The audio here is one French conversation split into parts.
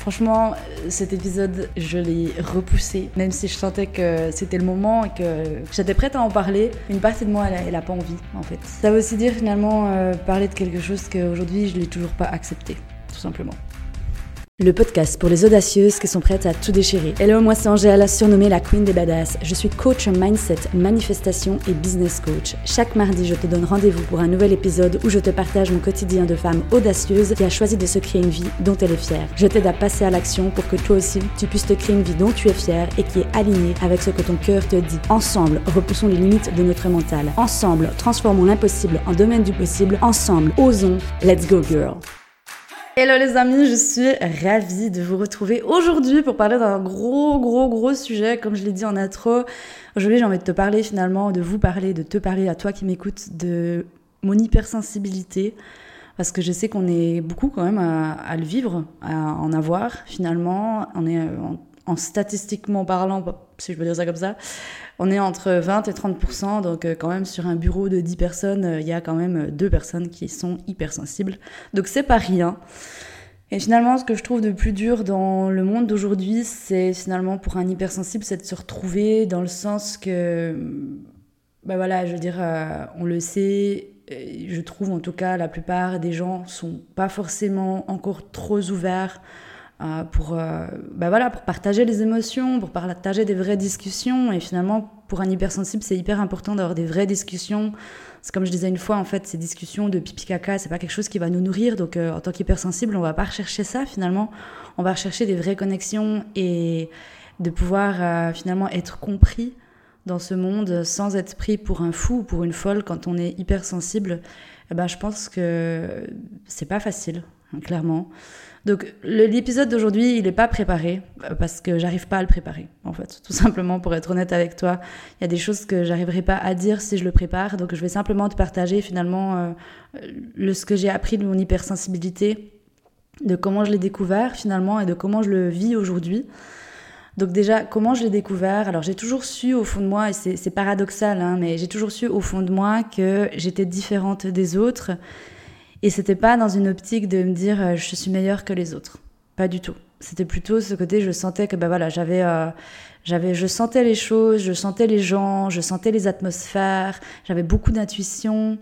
Franchement, cet épisode, je l'ai repoussé, même si je sentais que c'était le moment et que j'étais prête à en parler. Une partie de moi, elle, a pas envie, en fait. Ça veut aussi dire finalement euh, parler de quelque chose qu'aujourd'hui, je l'ai toujours pas accepté, tout simplement le podcast pour les audacieuses qui sont prêtes à tout déchirer. Hello, moi c'est Angèle, surnommée la Queen des Badass. Je suis coach mindset, manifestation et business coach. Chaque mardi, je te donne rendez-vous pour un nouvel épisode où je te partage mon quotidien de femme audacieuse qui a choisi de se créer une vie dont elle est fière. Je t'aide à passer à l'action pour que toi aussi, tu puisses te créer une vie dont tu es fière et qui est alignée avec ce que ton cœur te dit. Ensemble, repoussons les limites de notre mental. Ensemble, transformons l'impossible en domaine du possible. Ensemble, osons. Let's go girl. Hello les amis, je suis ravie de vous retrouver aujourd'hui pour parler d'un gros gros gros sujet comme je l'ai dit en intro. Aujourd'hui j'ai envie de te parler finalement, de vous parler, de te parler à toi qui m'écoutes de mon hypersensibilité parce que je sais qu'on est beaucoup quand même à, le vivre, à en avoir finalement. On est en, en statistiquement parlant, si je peux dire ça comme ça, on est entre 20 et 30 donc euh, quand même sur un bureau de 10 personnes, euh, il y a quand même euh, deux personnes qui sont hypersensibles. Donc c'est pas rien. Et finalement, ce que je trouve de plus dur dans le monde d'aujourd'hui, c'est finalement pour un hypersensible, c'est de se retrouver dans le sens que, ben voilà, je veux dire, on le sait, je trouve en tout cas la plupart des gens sont pas forcément encore trop ouverts euh, pour, euh, bah voilà, pour partager les émotions, pour partager des vraies discussions. Et finalement, pour un hypersensible, c'est hyper important d'avoir des vraies discussions. C'est comme je disais une fois, en fait, ces discussions de pipi caca, c'est pas quelque chose qui va nous nourrir. Donc, euh, en tant qu'hypersensible, on va pas rechercher ça finalement. On va rechercher des vraies connexions et de pouvoir finalement être compris dans ce monde sans être pris pour un fou ou pour une folle quand on est hypersensible. Eh ben, je pense que c'est pas facile, hein, clairement. Donc l'épisode d'aujourd'hui, il n'est pas préparé euh, parce que j'arrive pas à le préparer, en fait. Tout simplement, pour être honnête avec toi, il y a des choses que j'arriverai pas à dire si je le prépare. Donc je vais simplement te partager finalement euh, le, ce que j'ai appris de mon hypersensibilité, de comment je l'ai découvert finalement et de comment je le vis aujourd'hui. Donc déjà, comment je l'ai découvert? Alors j'ai toujours su au fond de moi, et c'est paradoxal, hein, mais j'ai toujours su au fond de moi que j'étais différente des autres et c'était pas dans une optique de me dire euh, je suis meilleure que les autres. Pas du tout. C'était plutôt ce côté, je sentais que ben voilà, j'avais, euh, j'avais, je sentais les choses, je sentais les gens, je sentais les atmosphères, j'avais beaucoup d'intuition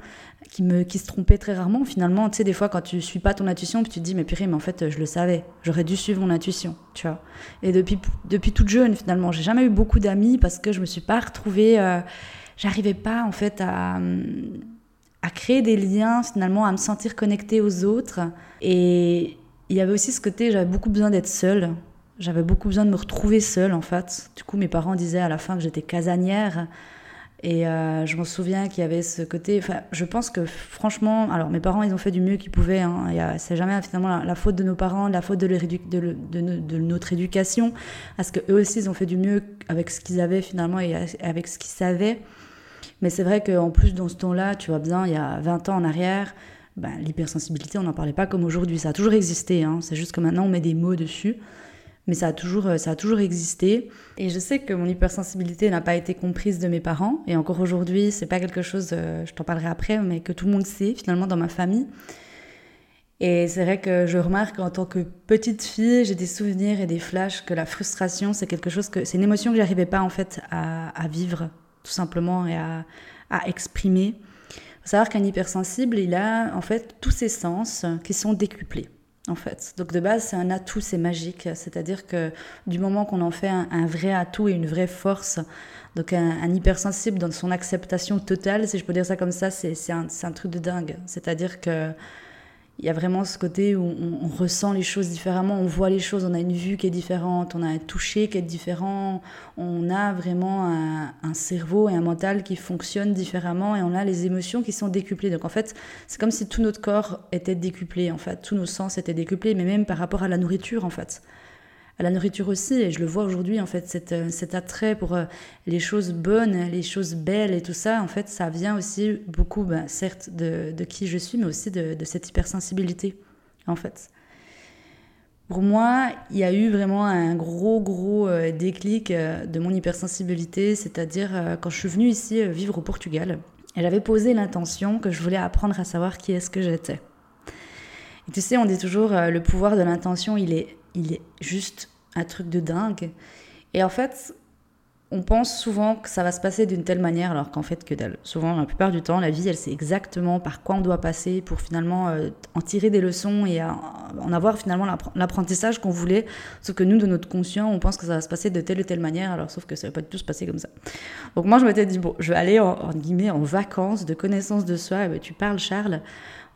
qui me, qui se trompait très rarement. Finalement, tu sais, des fois, quand tu suis pas ton intuition, puis tu te dis, mais purée, mais en fait, je le savais, j'aurais dû suivre mon intuition, tu vois. Et depuis, depuis toute jeune, finalement, j'ai jamais eu beaucoup d'amis parce que je me suis pas retrouvée, euh, j'arrivais pas, en fait, à, à créer des liens, finalement, à me sentir connectée aux autres. Et il y avait aussi ce côté, j'avais beaucoup besoin d'être seule. J'avais beaucoup besoin de me retrouver seule, en fait. Du coup, mes parents disaient à la fin que j'étais casanière. Et euh, je m'en souviens qu'il y avait ce côté. Enfin, je pense que franchement, alors mes parents, ils ont fait du mieux qu'ils pouvaient. Hein. C'est jamais finalement la, faute de nos parents, la faute de, notre éducation, parce que eux aussi, ils ont fait du mieux avec ce qu'ils avaient finalement et avec ce qu'ils savaient. Mais c'est vrai qu'en plus, dans ce temps-là, tu vois bien, il y a 20 ans en arrière, ben, l'hypersensibilité, on n'en parlait pas comme aujourd'hui. Ça a toujours existé, hein. c'est juste que maintenant, on met des mots dessus. Mais ça a, toujours, euh, ça a toujours existé. Et je sais que mon hypersensibilité n'a pas été comprise de mes parents. Et encore aujourd'hui, c'est pas quelque chose, euh, je t'en parlerai après, mais que tout le monde sait finalement dans ma famille. Et c'est vrai que je remarque qu'en tant que petite fille, j'ai des souvenirs et des flashs que la frustration, c'est quelque chose que, c'est une émotion que j'arrivais pas en fait à vivre tout simplement, et à, à exprimer. Il faut savoir qu'un hypersensible, il a en fait tous ses sens qui sont décuplés. En fait. Donc de base, c'est un atout, c'est magique. C'est-à-dire que du moment qu'on en fait un, vrai atout et une vraie force, donc un, hypersensible dans son acceptation totale, si je peux dire ça comme ça, c'est un, un, truc de dingue. C'est-à-dire que il y a vraiment ce côté où on, ressent les choses différemment, on voit les choses, on a une vue qui est différente, on a un toucher qui est différent, on a vraiment un, cerveau et un mental qui fonctionnent différemment et on a les émotions qui sont décuplées. Donc en fait, c'est comme si tout notre corps était décuplé, en fait, tous nos sens étaient décuplés, mais même par rapport à la nourriture, en fait à la nourriture aussi. Et je le vois aujourd'hui, en fait, cet, euh, attrait pour euh, les choses bonnes, les choses belles et tout ça, en fait, ça vient aussi beaucoup, ben, certes, de, qui je suis, mais aussi de, de, cette hypersensibilité, en fait. Pour moi, il y a eu vraiment un gros, gros euh, déclic de mon hypersensibilité, c'est-à-dire quand je suis venue ici vivre au Portugal. Et j'avais posé l'intention que je voulais apprendre à savoir qui est-ce que j'étais. Et tu sais, on dit toujours, le pouvoir de l'intention, il est il est juste un truc de dingue. Et en fait, on pense souvent que ça va se passer d'une telle manière, alors qu'en fait, que. Souvent, la plupart du temps, la vie, elle sait exactement par quoi on doit passer pour finalement euh, en tirer des leçons et en avoir finalement l'apprentissage qu'on voulait. Sauf que nous, de notre conscient, on pense que ça va se passer de telle ou telle manière, alors sauf que ça va pas du tout se passer comme ça. Donc moi, je m'étais dit, bon, je vais aller en, guillemets en vacances de connaissance de soi. Et ben, tu parles, Charles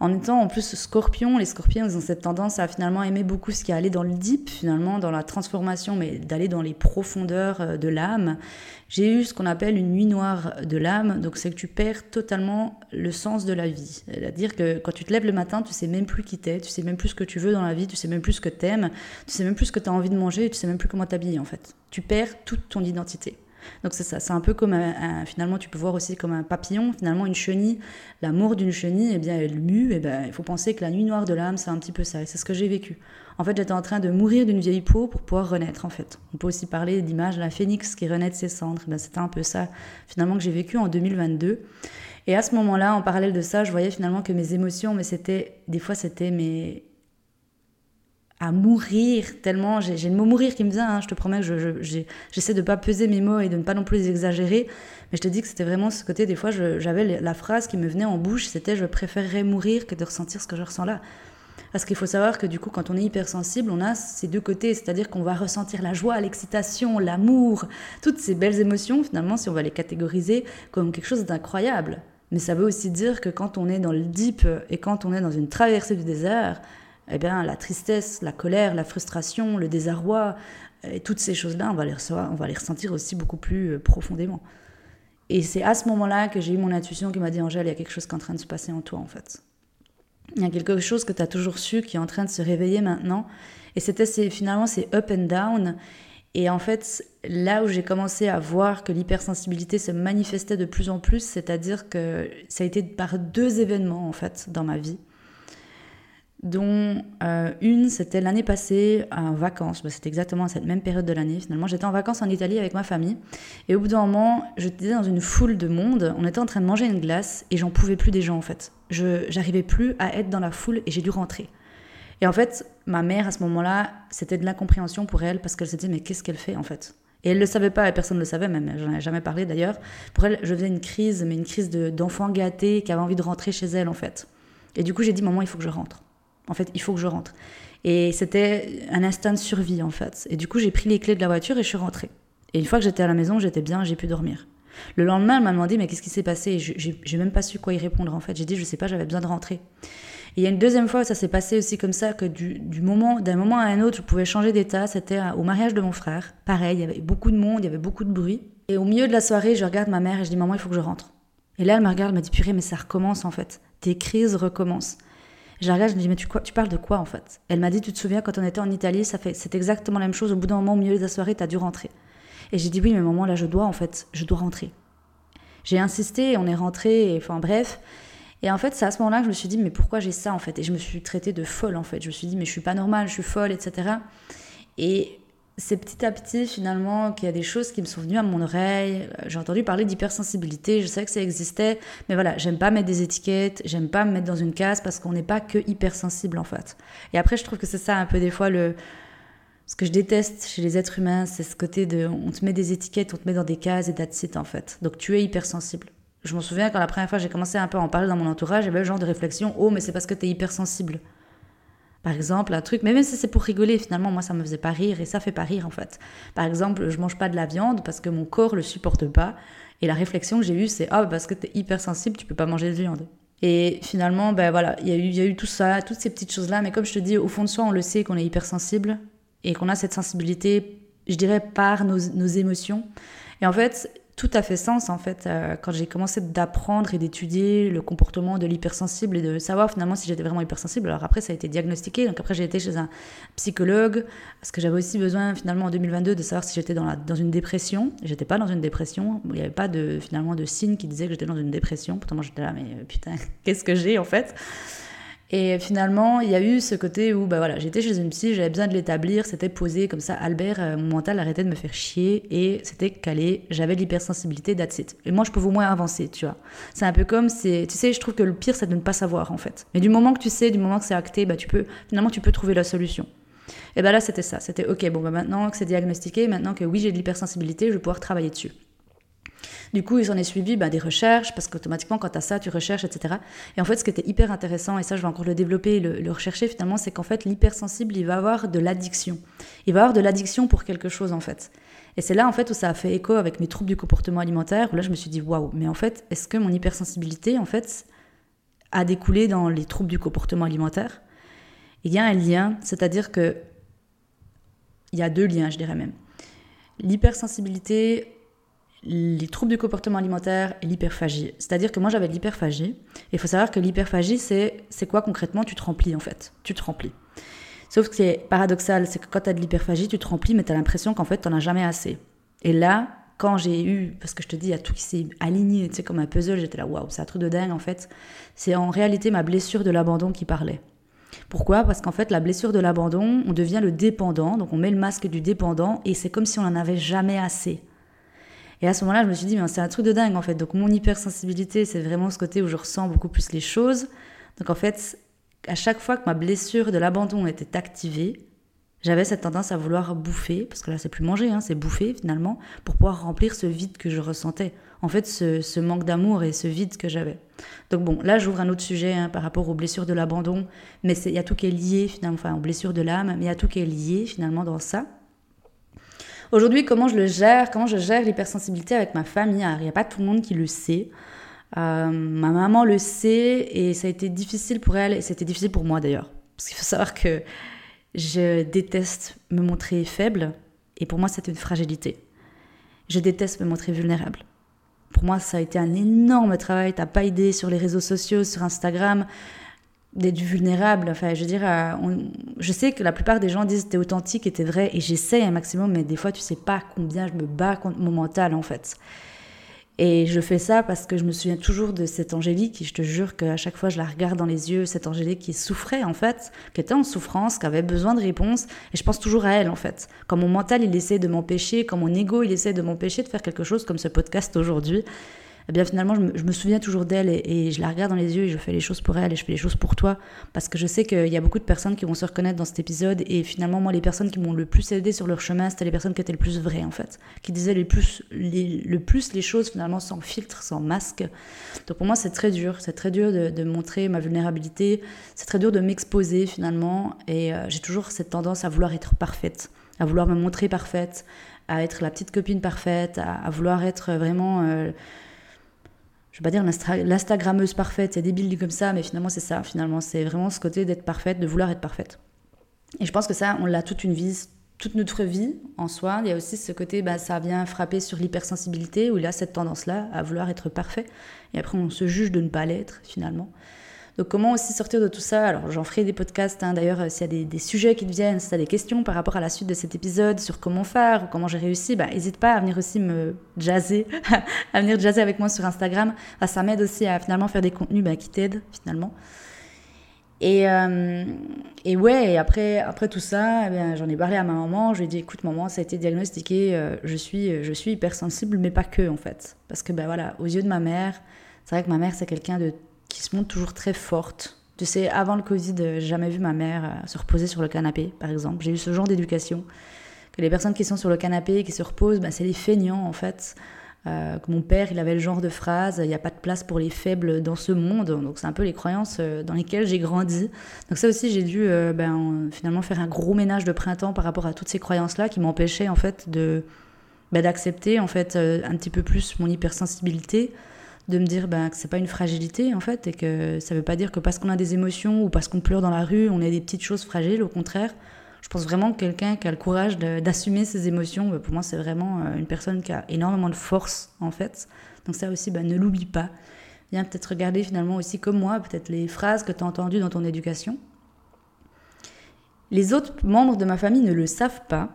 en étant en plus scorpion, les scorpions ont cette tendance à finalement aimer beaucoup ce qui est aller dans le deep, finalement dans la transformation, mais d'aller dans les profondeurs euh, de l'âme. J'ai eu ce qu'on appelle une nuit noire de l'âme, donc c'est que tu perds totalement le sens de la vie. C'est-à-dire que quand tu te lèves le matin, tu sais même plus qui t'es, tu sais même plus ce que tu veux dans la vie, tu sais même plus ce que t'aimes, tu sais même plus ce que tu as envie de manger, tu sais même plus comment t'habiller en fait. Tu perds toute ton identité. Donc c'est ça, c'est un peu comme un, finalement tu peux voir aussi comme un papillon, finalement une chenille, l'amour d'une chenille, eh bien elle mue, et eh ben il faut penser que la nuit noire de l'âme, c'est un petit peu ça, et c'est ce que j'ai vécu. En fait, j'étais en train de mourir d'une vieille peau pour pouvoir renaître en fait. On peut aussi parler d'image de la phénix qui renaît de ses cendres, eh ben, c'était un peu ça finalement que j'ai vécu en 2022. Et à ce moment-là, en parallèle de ça, je voyais finalement que mes émotions, mais c'était des fois c'était mes à mourir tellement j'ai le mot mourir qui me vient hein, je te promets que j'essaie de pas peser mes mots et de ne pas non plus les exagérer mais je te dis que c'était vraiment ce côté des fois j'avais la phrase qui me venait en bouche c'était je préférerais mourir que de ressentir ce que je ressens là parce qu'il faut savoir que du coup quand on est hypersensible on a ces deux côtés c'est-à-dire qu'on va ressentir la joie l'excitation l'amour toutes ces belles émotions finalement si on va les catégoriser comme quelque chose d'incroyable. Mais ça veut aussi dire que quand on est dans le deep et quand on est dans une traversée du désert eh bien, la tristesse, la colère, la frustration, le désarroi, et toutes ces choses-là, on, va les on va les ressentir aussi beaucoup plus euh, profondément. Et c'est à ce moment-là que j'ai eu mon intuition qui m'a dit Angèle, il y a quelque chose qui est en train de se passer en toi, en fait. Il y a quelque chose que tu as toujours su qui est en train de se réveiller maintenant. Et c'était finalement ces up and down. Et en fait, là où j'ai commencé à voir que l'hypersensibilité se manifestait de plus en plus, c'est-à-dire que ça a été par deux événements, en fait, dans ma vie dont euh, une, c'était l'année passée en vacances. Bah, c'était exactement à cette même période de l'année. Finalement, j'étais en vacances en Italie avec ma famille. Et au bout d'un moment, j'étais dans une foule de monde. On était en train de manger une glace et j'en pouvais plus des gens, en fait. J'arrivais plus à être dans la foule et j'ai dû rentrer. Et en fait, ma mère, à ce moment-là, c'était de l'incompréhension pour elle parce qu'elle s'était dit, mais qu'est-ce qu'elle fait, en fait? Et elle ne le savait pas, et personne ne le savait, même, j'en ai jamais parlé d'ailleurs. Pour elle, je faisais une crise, mais une crise d'enfant gâté qui avait envie de rentrer chez elle, en fait. Et du coup, j'ai dit, maman, il faut que je rentre. En fait, il faut que je rentre. Et c'était un instinct de survie, en fait. Et du coup, j'ai pris les clés de la voiture et je suis rentrée. Et une fois que j'étais à la maison, j'étais bien, j'ai pu dormir. Le lendemain, elle m'a demandé, mais qu'est-ce qui s'est passé? J'ai même pas su quoi y répondre, en fait. J'ai dit, je sais pas, j'avais besoin de rentrer. Et il y a une deuxième fois où ça s'est passé aussi comme ça, que du, du moment, d'un moment à un autre, je pouvais changer d'état. C'était au mariage de mon frère. Pareil, il y avait beaucoup de monde, il y avait beaucoup de bruit. Et au milieu de la soirée, je regarde ma mère et je dis, maman, il faut que je rentre. Et là, elle me regarde, elle m'a dit, purée, mais ça recommence, en fait. Tes crises recommencent. Je regarde, je me dis, mais tu, parles de quoi en fait? Elle m'a dit, tu te souviens, quand on était en Italie, ça fait, c'est exactement la même chose. Au bout d'un moment, au milieu de la soirée, tu as dû rentrer. Et j'ai dit, oui, mais moment là, je dois en fait, je dois rentrer. J'ai insisté, on est rentré, enfin bref. Et en fait, c'est à ce moment-là que je me suis dit, mais pourquoi j'ai ça en fait? Et je me suis traitée de folle en fait. Je me suis dit, mais je suis pas normale, je suis folle, etc. Et c'est petit à petit finalement qu'il y a des choses qui me sont venues à mon oreille. J'ai entendu parler d'hypersensibilité, je sais que ça existait, mais voilà, j'aime pas mettre des étiquettes, j'aime pas me mettre dans une case parce qu'on n'est pas que hypersensible en fait. Et après, je trouve que c'est ça un peu des fois le. Ce que je déteste chez les êtres humains, c'est ce côté de. On te met des étiquettes, on te met dans des cases et that's it en fait. Donc tu es hypersensible. Je m'en souviens quand la première fois j'ai commencé un peu à en parler dans mon entourage, j'avais le genre de réflexion Oh, mais c'est parce que tu es hypersensible par exemple, un truc, mais même si c'est pour rigoler, finalement, moi, ça me faisait pas rire et ça fait pas rire, en fait. Par exemple, je mange pas de la viande parce que mon corps le supporte pas. Et la réflexion que j'ai eue, c'est Ah, parce que tu es hypersensible, tu peux pas manger de viande. Et finalement, ben voilà, il y, a eu, y a eu tout ça, toutes ces petites choses-là. Mais comme je te dis, au fond de soi, on le sait qu'on est hypersensible et qu'on a cette sensibilité, je dirais, par nos, nos émotions. Et en fait, tout à fait sens en fait euh, quand j'ai commencé d'apprendre et d'étudier le comportement de l'hypersensible et de savoir finalement si j'étais vraiment hypersensible. Alors après ça a été diagnostiqué, donc après j'ai été chez un psychologue parce que j'avais aussi besoin finalement en 2022 de savoir si j'étais dans, dans une dépression. J'étais pas dans une dépression, il n'y avait pas de finalement de signe qui disait que j'étais dans une dépression. Pourtant moi j'étais là mais putain qu'est-ce que j'ai en fait? Et finalement, il y a eu ce côté où bah voilà, j'étais chez une psy, j'avais besoin de l'établir, c'était posé comme ça. Albert, euh, mon mental arrêtait de me faire chier et c'était calé. J'avais de l'hypersensibilité, that's. Et moi, je peux au moins avancer, tu vois. C'est un peu comme, c'est, tu sais, je trouve que le pire, c'est de ne pas savoir en fait. Mais du moment que tu sais, du moment que c'est acté, bah tu peux, finalement, tu peux trouver la solution. Et bien là, c'était ça. C'était OK, bon, bah maintenant que c'est diagnostiqué, maintenant que oui, j'ai de l'hypersensibilité, je vais pouvoir travailler dessus. Du coup, il s'en est suivi bah, des recherches, parce qu'automatiquement, quand tu as ça, tu recherches, etc. Et en fait, ce qui était hyper intéressant, et ça, je vais encore le développer et le, rechercher finalement, c'est qu'en fait, l'hypersensible, il va avoir de l'addiction. Il va avoir de l'addiction pour quelque chose, en fait. Et c'est là, en fait, où ça a fait écho avec mes troubles du comportement alimentaire, où là, je me suis dit, waouh, mais en fait, est-ce que mon hypersensibilité, en fait, a découlé dans les troubles du comportement alimentaire? Il y a un lien, c'est-à-dire que il y a deux liens, je dirais même. L'hypersensibilité les troubles du comportement alimentaire et l'hyperphagie. C'est-à-dire que moi j'avais de l'hyperphagie. Et il faut savoir que l'hyperphagie, c'est, c'est quoi concrètement? Tu te remplis en fait. Tu te remplis. Sauf que c'est paradoxal, c'est que quand tu as de l'hyperphagie, tu te remplis, mais tu as l'impression qu'en fait, tu n'en as jamais assez. Et là, quand j'ai eu, parce que je te dis, il y a tout qui s'est aligné, tu sais, comme un puzzle, j'étais là, waouh, c'est un truc de dingue en fait. C'est en réalité ma blessure de l'abandon qui parlait. Pourquoi? Parce qu'en fait, la blessure de l'abandon, on devient le dépendant, donc on met le masque du dépendant, et c'est comme si on n'en avait jamais assez. Et à ce moment-là, je me suis dit, c'est un truc de dingue en fait. Donc mon hypersensibilité, c'est vraiment ce côté où je ressens beaucoup plus les choses. Donc en fait, à chaque fois que ma blessure de l'abandon était activée, j'avais cette tendance à vouloir bouffer, parce que là c'est plus manger, hein, c'est bouffer finalement, pour pouvoir remplir ce vide que je ressentais. En fait, ce, manque d'amour et ce vide que j'avais. Donc bon, là j'ouvre un autre sujet hein, par rapport aux blessures de l'abandon, mais il y a tout qui est lié finalement, enfin aux blessures de l'âme, mais il y a tout qui est lié finalement dans ça. Aujourd'hui, comment je le gère Comment je gère l'hypersensibilité avec ma famille il n'y a pas tout le monde qui le sait. Euh, ma maman le sait et ça a été difficile pour elle et c'était difficile pour moi d'ailleurs. Parce qu'il faut savoir que je déteste me montrer faible et pour moi c'est une fragilité. Je déteste me montrer vulnérable. Pour moi ça a été un énorme travail. T'as pas idée sur les réseaux sociaux, sur Instagram d'être vulnérable. Enfin, je veux dire, euh, je sais que la plupart des gens disent t'es authentique et t'es vrai, et j'essaie un maximum, mais des fois, tu sais pas combien je me bats contre mon mental, en fait. Et je fais ça parce que je me souviens toujours de cette Angélique, et je te jure qu'à chaque fois, je la regarde dans les yeux, cette Angélique qui souffrait, en fait, qui était en souffrance, qui avait besoin de réponses, et je pense toujours à elle, en fait. Quand mon mental, il essaie de m'empêcher, quand mon ego, il essaie de m'empêcher de faire quelque chose comme ce podcast aujourd'hui, eh bien finalement, je me, souviens toujours d'elle et, je la regarde dans les yeux et je fais les choses pour elle et je fais les choses pour toi. Parce que je sais qu'il y a beaucoup de personnes qui vont se reconnaître dans cet épisode et finalement, moi, les personnes qui m'ont le plus aidé sur leur chemin, c'était les personnes qui étaient le plus vraies en fait, qui disaient les plus, le plus les choses finalement sans filtre, sans masque. Donc pour moi, c'est très dur, c'est très dur de, montrer ma vulnérabilité, c'est très dur de m'exposer finalement et euh, j'ai toujours cette tendance à vouloir être parfaite, à vouloir me montrer parfaite, à être la petite copine parfaite, à, vouloir être vraiment... Euh, je vais pas dire l'Instagrammeuse parfaite, c'est débile dit comme ça, mais finalement c'est ça, finalement c'est vraiment ce côté d'être parfaite, de vouloir être parfaite. Et je pense que ça, on l'a toute une vie, toute notre vie en soi. Il y a aussi ce côté, bah, ça vient frapper sur l'hypersensibilité, où il y a cette tendance-là à vouloir être parfait, et après on se juge de ne pas l'être finalement. Donc comment aussi sortir de tout ça? Alors j'en ferai des podcasts, hein. d'ailleurs s'il y a des, sujets qui te viennent, si tu as des questions par rapport à la suite de cet épisode sur comment faire ou comment j'ai réussi, bah, n'hésite pas à venir aussi me jazzer, à venir jazzer avec moi sur Instagram. Ça m'aide aussi à finalement faire des contenus bah, qui t'aident finalement. Et, euh, et, ouais, et après, après tout ça, eh j'en ai parlé à ma maman. Je lui ai dit, écoute, maman, ça a été diagnostiqué. Euh, je suis, je suis hypersensible, mais pas que en fait, parce que ben voilà, aux yeux de ma mère, c'est vrai que ma mère c'est quelqu'un de qui se montre toujours très forte. Tu sais, avant le Covid, j'ai jamais vu ma mère euh, se reposer sur le canapé, par exemple. J'ai eu ce genre d'éducation. Que les personnes qui sont sur le canapé, qui se reposent, bah, c'est les feignants, en fait. Euh, mon père, il avait le genre de phrase il n'y a pas de place pour les faibles dans ce monde. Donc, c'est un peu les croyances euh, dans lesquelles j'ai grandi. Donc, ça aussi, j'ai dû ben, finalement faire un gros ménage de printemps par rapport à toutes ces croyances-là qui m'empêchaient, en fait, de. Ben, d'accepter en fait un petit peu plus mon hypersensibilité de me dire ben, que c'est pas une fragilité en fait et que ça veut pas dire que parce qu'on a des émotions ou parce qu'on pleure dans la rue, on a des petites choses fragiles. Au contraire, je pense vraiment que quelqu'un qui a le courage d'assumer ses émotions, ben, pour moi c'est vraiment euh, une personne qui a énormément de force en fait. Donc ça aussi, ben, ne l'oublie pas. Viens peut-être regarder finalement aussi comme moi, peut-être les phrases que tu as entendues dans ton éducation. Les autres membres de ma famille ne le savent pas,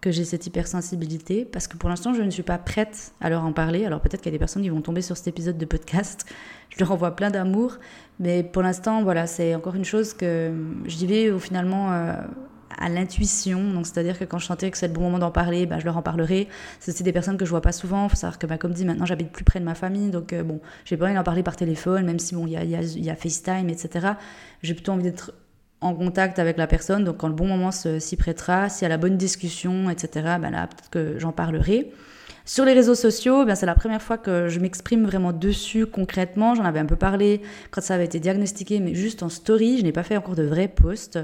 que j'ai cette hypersensibilité parce que pour l'instant je ne suis pas prête à leur en parler. Alors peut-être qu'il y a des personnes qui vont tomber sur cet épisode de podcast. Je leur envoie plein d'amour, mais pour l'instant voilà c'est encore une chose que je vais finalement euh, à l'intuition. Donc c'est-à-dire que quand je sentais que c'est le bon moment d'en parler, bah, je leur en parlerai. C'est des personnes que je vois pas souvent. Faut savoir que bah, comme dit maintenant j'habite plus près de ma famille, donc euh, bon j'ai pas envie d'en parler par téléphone, même si bon il y a, y, a, y a FaceTime etc. J'ai plutôt envie d'être en contact avec la personne, donc quand le bon moment s'y prêtera, s'il y a la bonne discussion, etc., ben là, peut-être que j'en parlerai. Sur les réseaux sociaux, ben c'est la première fois que je m'exprime vraiment dessus concrètement. J'en avais un peu parlé quand ça avait été diagnostiqué, mais juste en story. Je n'ai pas fait encore de vrais posts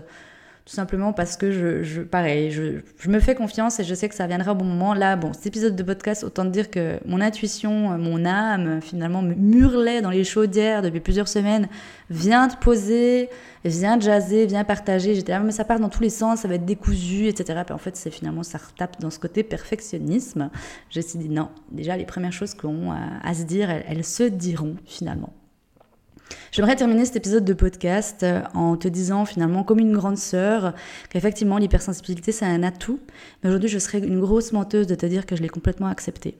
tout simplement parce que je, je pareil, je, je, me fais confiance et je sais que ça viendra au bon moment. Là, bon, cet épisode de podcast, autant dire que mon intuition, mon âme, finalement, me hurlait dans les chaudières depuis plusieurs semaines, vient de poser, vient de jaser, vient partager. J'étais là, mais ça part dans tous les sens, ça va être décousu, etc. En fait, c'est finalement, ça retape dans ce côté perfectionnisme. Suis dit, non, déjà, les premières choses qu'on a à se dire, elles se diront finalement. J'aimerais terminer cet épisode de podcast euh, en te disant finalement, comme une grande sœur, qu'effectivement l'hypersensibilité c'est un atout, mais aujourd'hui je serais une grosse menteuse de te dire que je l'ai complètement accepté.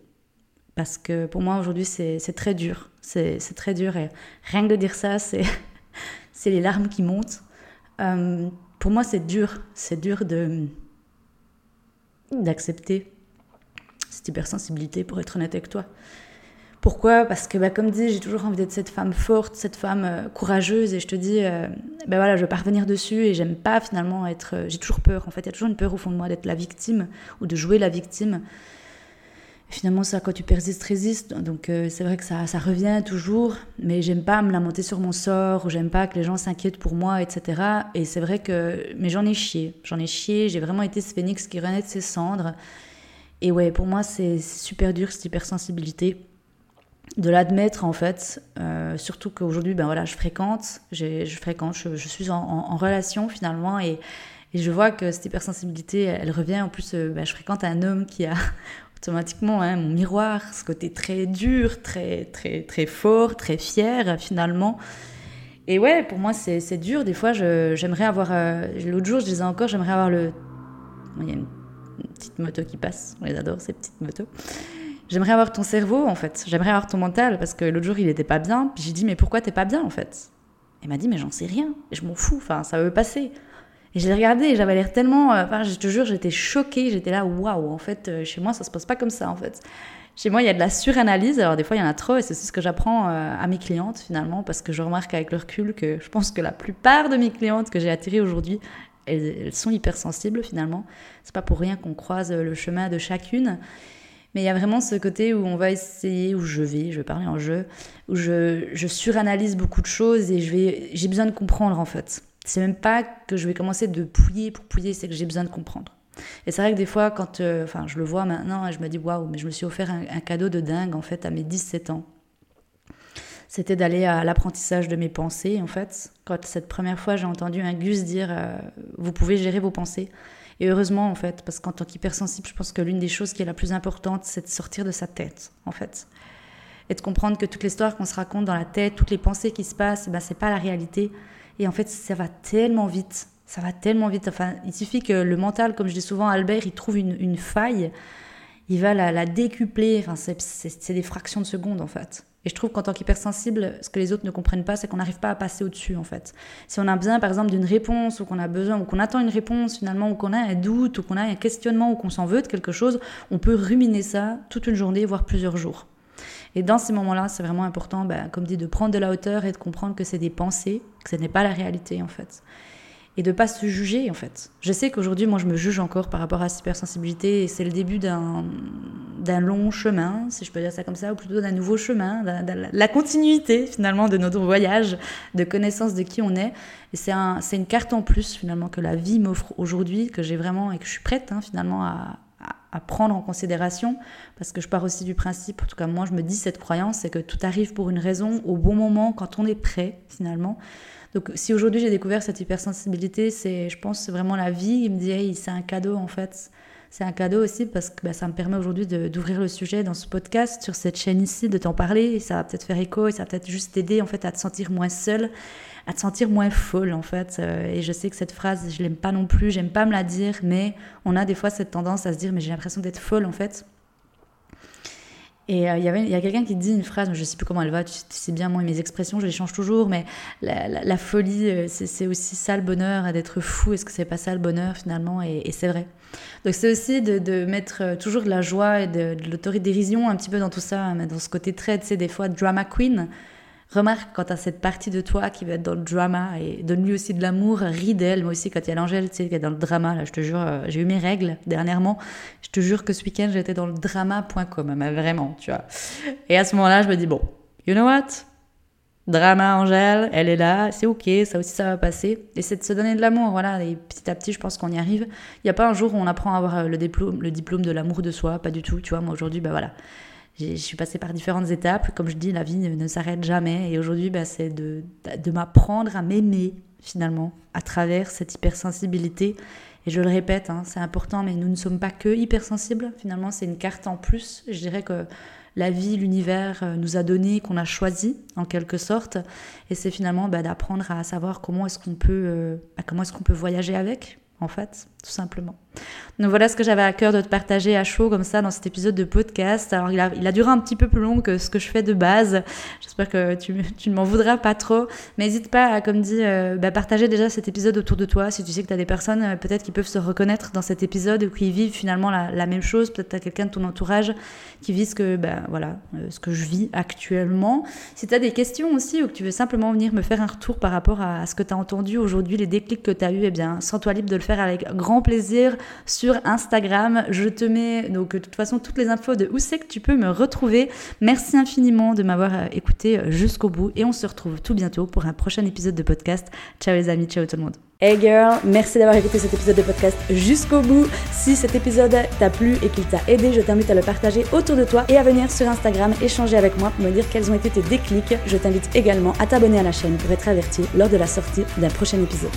Parce que pour moi aujourd'hui c'est très dur, c'est très dur et rien que de dire ça c'est les larmes qui montent. Euh, pour moi c'est dur, c'est dur d'accepter cette hypersensibilité pour être honnête avec toi. Pourquoi? Parce que, bah, comme dit, j'ai toujours envie d'être cette femme forte, cette femme euh, courageuse, et je te dis, euh, bah, voilà, je veux pas revenir dessus, et j'aime pas finalement être. Euh, j'ai toujours peur, en fait, il y a toujours une peur au fond de moi d'être la victime ou de jouer la victime. Et finalement, ça, quand tu persistes, résiste. Donc, c'est vrai que ça, ça revient toujours, mais j'aime pas me lamenter sur mon sort, ou j'aime pas que les gens s'inquiètent pour moi, etc. Et c'est vrai que. Mais j'en ai chié, j'en ai chié, j'ai vraiment été ce phénix qui renaît de ses cendres. Et ouais, pour moi, c'est super dur cette hypersensibilité de l'admettre en fait, euh, surtout qu'aujourd'hui, ben voilà, je fréquente, je fréquente, je, suis en, relation finalement et, je vois que cette hypersensibilité, elle, revient. En plus, euh, ben, je fréquente un homme qui a automatiquement hein, mon miroir, ce côté très dur, très très très fort, très fier finalement. Et ouais, pour moi, c'est dur. Des fois, j'aimerais avoir. Euh, l'autre jour, je disais encore, j'aimerais avoir le. Il y a une petite moto qui passe, on les adore ces petites motos. J'aimerais avoir ton cerveau, en fait. J'aimerais avoir ton mental, parce que l'autre jour, il était pas bien. J'ai dit, mais pourquoi t'es pas bien, en fait? Il m'a dit, mais j'en sais rien. Je m'en fous. Enfin, ça veut passer. Et je l'ai regardé j'avais l'air tellement. Euh, enfin, je te jure, j'étais choquée. J'étais là, waouh, en fait, euh, chez moi, ça se passe pas comme ça, en fait. Chez moi, il y a de la suranalyse. Alors, des fois, il y en a trop. Et c'est ce que j'apprends euh, à mes clientes, finalement, parce que je remarque avec le recul que je pense que la plupart de mes clientes que j'ai attirées aujourd'hui, elles, elles, sont hypersensibles, finalement. C'est pas pour rien qu'on croise le chemin de chacune. Mais il y a vraiment ce côté où on va essayer, où je vais, je vais parler en jeu, où je, suranalyse beaucoup de choses et j'ai besoin de comprendre en fait. C'est même pas que je vais commencer de pouiller pour pouiller, c'est que j'ai besoin de comprendre. Et c'est vrai que des fois, quand euh, enfin, je le vois maintenant, je me dis waouh, mais je me suis offert un, cadeau de dingue en fait à mes 17 ans. C'était d'aller à l'apprentissage de mes pensées en fait. Quand cette première fois j'ai entendu un Gus dire euh, vous pouvez gérer vos pensées, et heureusement, en fait, parce qu'en tant qu'hypersensible, je pense que l'une des choses qui est la plus importante, c'est de sortir de sa tête, en fait. Et de comprendre que toute l'histoire qu'on se raconte dans la tête, toutes les pensées qui se passent, ben, c'est pas la réalité. Et en fait, ça va tellement vite. Ça va tellement vite. Enfin, il suffit que le mental, comme je dis souvent, Albert, il trouve une, faille, il va la, la décupler. Enfin, c'est des fractions de secondes, en fait. Et je trouve qu'en tant qu'hypersensible, ce que les autres ne comprennent pas, c'est qu'on n'arrive pas à passer au-dessus, en fait. Si on a besoin, par exemple, d'une réponse, ou qu'on a besoin, ou qu'on attend une réponse, finalement, ou qu'on a un doute, ou qu'on a un questionnement, ou qu'on s'en veut de quelque chose, on peut ruminer ça toute une journée, voire plusieurs jours. Et dans ces moments-là, c'est vraiment important, ben, comme dit, de prendre de la hauteur et de comprendre que c'est des pensées, que ce n'est pas la réalité, en fait et de pas se juger en fait. Je sais qu'aujourd'hui, moi, je me juge encore par rapport à cette hypersensibilité et c'est le début d'un d'un long chemin, si je peux dire ça comme ça, ou plutôt d'un nouveau chemin, la continuité finalement de notre voyage, de connaissance de qui on est. Et c'est un, une carte en plus finalement que la vie m'offre aujourd'hui, que j'ai vraiment et que je suis prête hein, finalement à, à, prendre en considération, parce que je pars aussi du principe, en tout cas moi je me dis cette croyance, c'est que tout arrive pour une raison, au bon moment, quand on est prêt finalement. Donc si aujourd'hui j'ai découvert cette hypersensibilité, c'est, je pense, vraiment la vie qui me dit, c'est un cadeau en fait. C'est un cadeau aussi parce que bah, ça me permet aujourd'hui d'ouvrir le sujet dans ce podcast, sur cette chaîne ici, de t'en parler. Et ça va peut-être faire écho et ça va peut-être juste t'aider en fait à te sentir moins seule, à te sentir moins folle en fait. Euh, et je sais que cette phrase, je l'aime pas non plus, j'aime pas me la dire, mais on a des fois cette tendance à se dire, mais j'ai l'impression d'être folle en fait. Et euh, il y avait, il y a quelqu'un qui dit une phrase, je sais plus comment elle va, tu, sais bien, moi, mes expressions, je les change toujours, mais la, folie, euh, c'est aussi ça le bonheur, d'être fou, est-ce que c'est pas ça le bonheur finalement Et, c'est vrai. Donc c'est aussi de, mettre euh, toujours de la joie et de, de l'autoridérision un petit peu dans tout ça, dans ce côté très, tu sais, des fois, drama queen. Remarque quand t'as cette partie de toi qui va être dans le drama et donne-lui aussi de l'amour, ris d'elle. Moi aussi, quand il y a l'Angèle, tu sais, qui est dans le drama, là, je te jure, euh, j'ai eu mes règles dernièrement. Je te jure que ce week-end, j'étais dans le drama.com, mais vraiment, tu vois. Et à ce moment-là, je me dis, bon, you know what? Drama, Angèle, elle est là, c'est ok, ça aussi ça va passer. Et c'est de se donner de l'amour, voilà. Et petit à petit, je pense qu'on y arrive. Il n'y a pas un jour où on apprend à avoir le diplôme, le diplôme de l'amour de soi, pas du tout. Tu vois, moi aujourd'hui, bah voilà, je suis passée par différentes étapes. Comme je dis, la vie ne, s'arrête jamais. Et aujourd'hui, bah, c'est de, m'apprendre à m'aimer, finalement, à travers cette hypersensibilité. Et je le répète, hein, c'est important, mais nous ne sommes pas que hypersensibles. Finalement, c'est une carte en plus. Je dirais que la vie, l'univers euh, nous a donné, qu'on a choisi en quelque sorte. Et c'est finalement bah, d'apprendre à savoir comment est-ce qu'on peut, euh, bah, comment est-ce qu'on peut voyager avec, en fait, tout simplement. Donc voilà ce que j'avais à cœur de te partager à chaud comme ça dans cet épisode de podcast. Alors il a, duré un petit peu plus long que ce que je fais de base. J'espère que tu, tu ne m'en voudras pas trop. Mais n'hésite pas à, comme dit, euh, bah, partager déjà cet épisode autour de toi. Si tu sais que tu as des personnes euh, peut-être qui peuvent se reconnaître dans cet épisode ou qui vivent finalement la, même chose. Peut-être tu as quelqu'un de ton entourage qui vit ce que, bah, voilà, euh, ce que je vis actuellement. Si tu as des questions aussi ou que tu veux simplement venir me faire un retour par rapport à, ce que tu as entendu aujourd'hui, les déclics que tu as eu, eh bien, sens-toi libre de le faire avec grand plaisir sur Instagram. Je te mets donc de toute façon toutes les infos de où c'est que tu peux me retrouver. Merci infiniment de m'avoir euh, écouté euh, jusqu'au bout et on se retrouve tout bientôt pour un prochain épisode de podcast. Ciao les amis, ciao tout le monde. Hey girl, merci d'avoir écouté cet épisode de podcast jusqu'au bout. Si cet épisode t'a plu et qu'il t'a aidé, je t'invite à le partager autour de toi et à venir sur Instagram échanger avec moi pour me dire quels ont été tes déclics. Je t'invite également à t'abonner à la chaîne pour être averti lors de la sortie d'un prochain épisode.